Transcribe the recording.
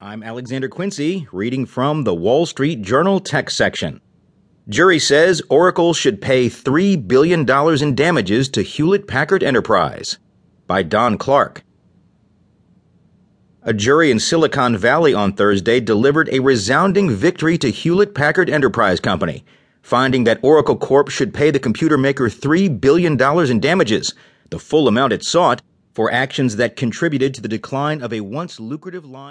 I'm Alexander Quincy, reading from the Wall Street Journal tech section. Jury says Oracle should pay $3 billion in damages to Hewlett Packard Enterprise. By Don Clark. A jury in Silicon Valley on Thursday delivered a resounding victory to Hewlett Packard Enterprise Company, finding that Oracle Corp should pay the computer maker $3 billion in damages, the full amount it sought, for actions that contributed to the decline of a once lucrative line.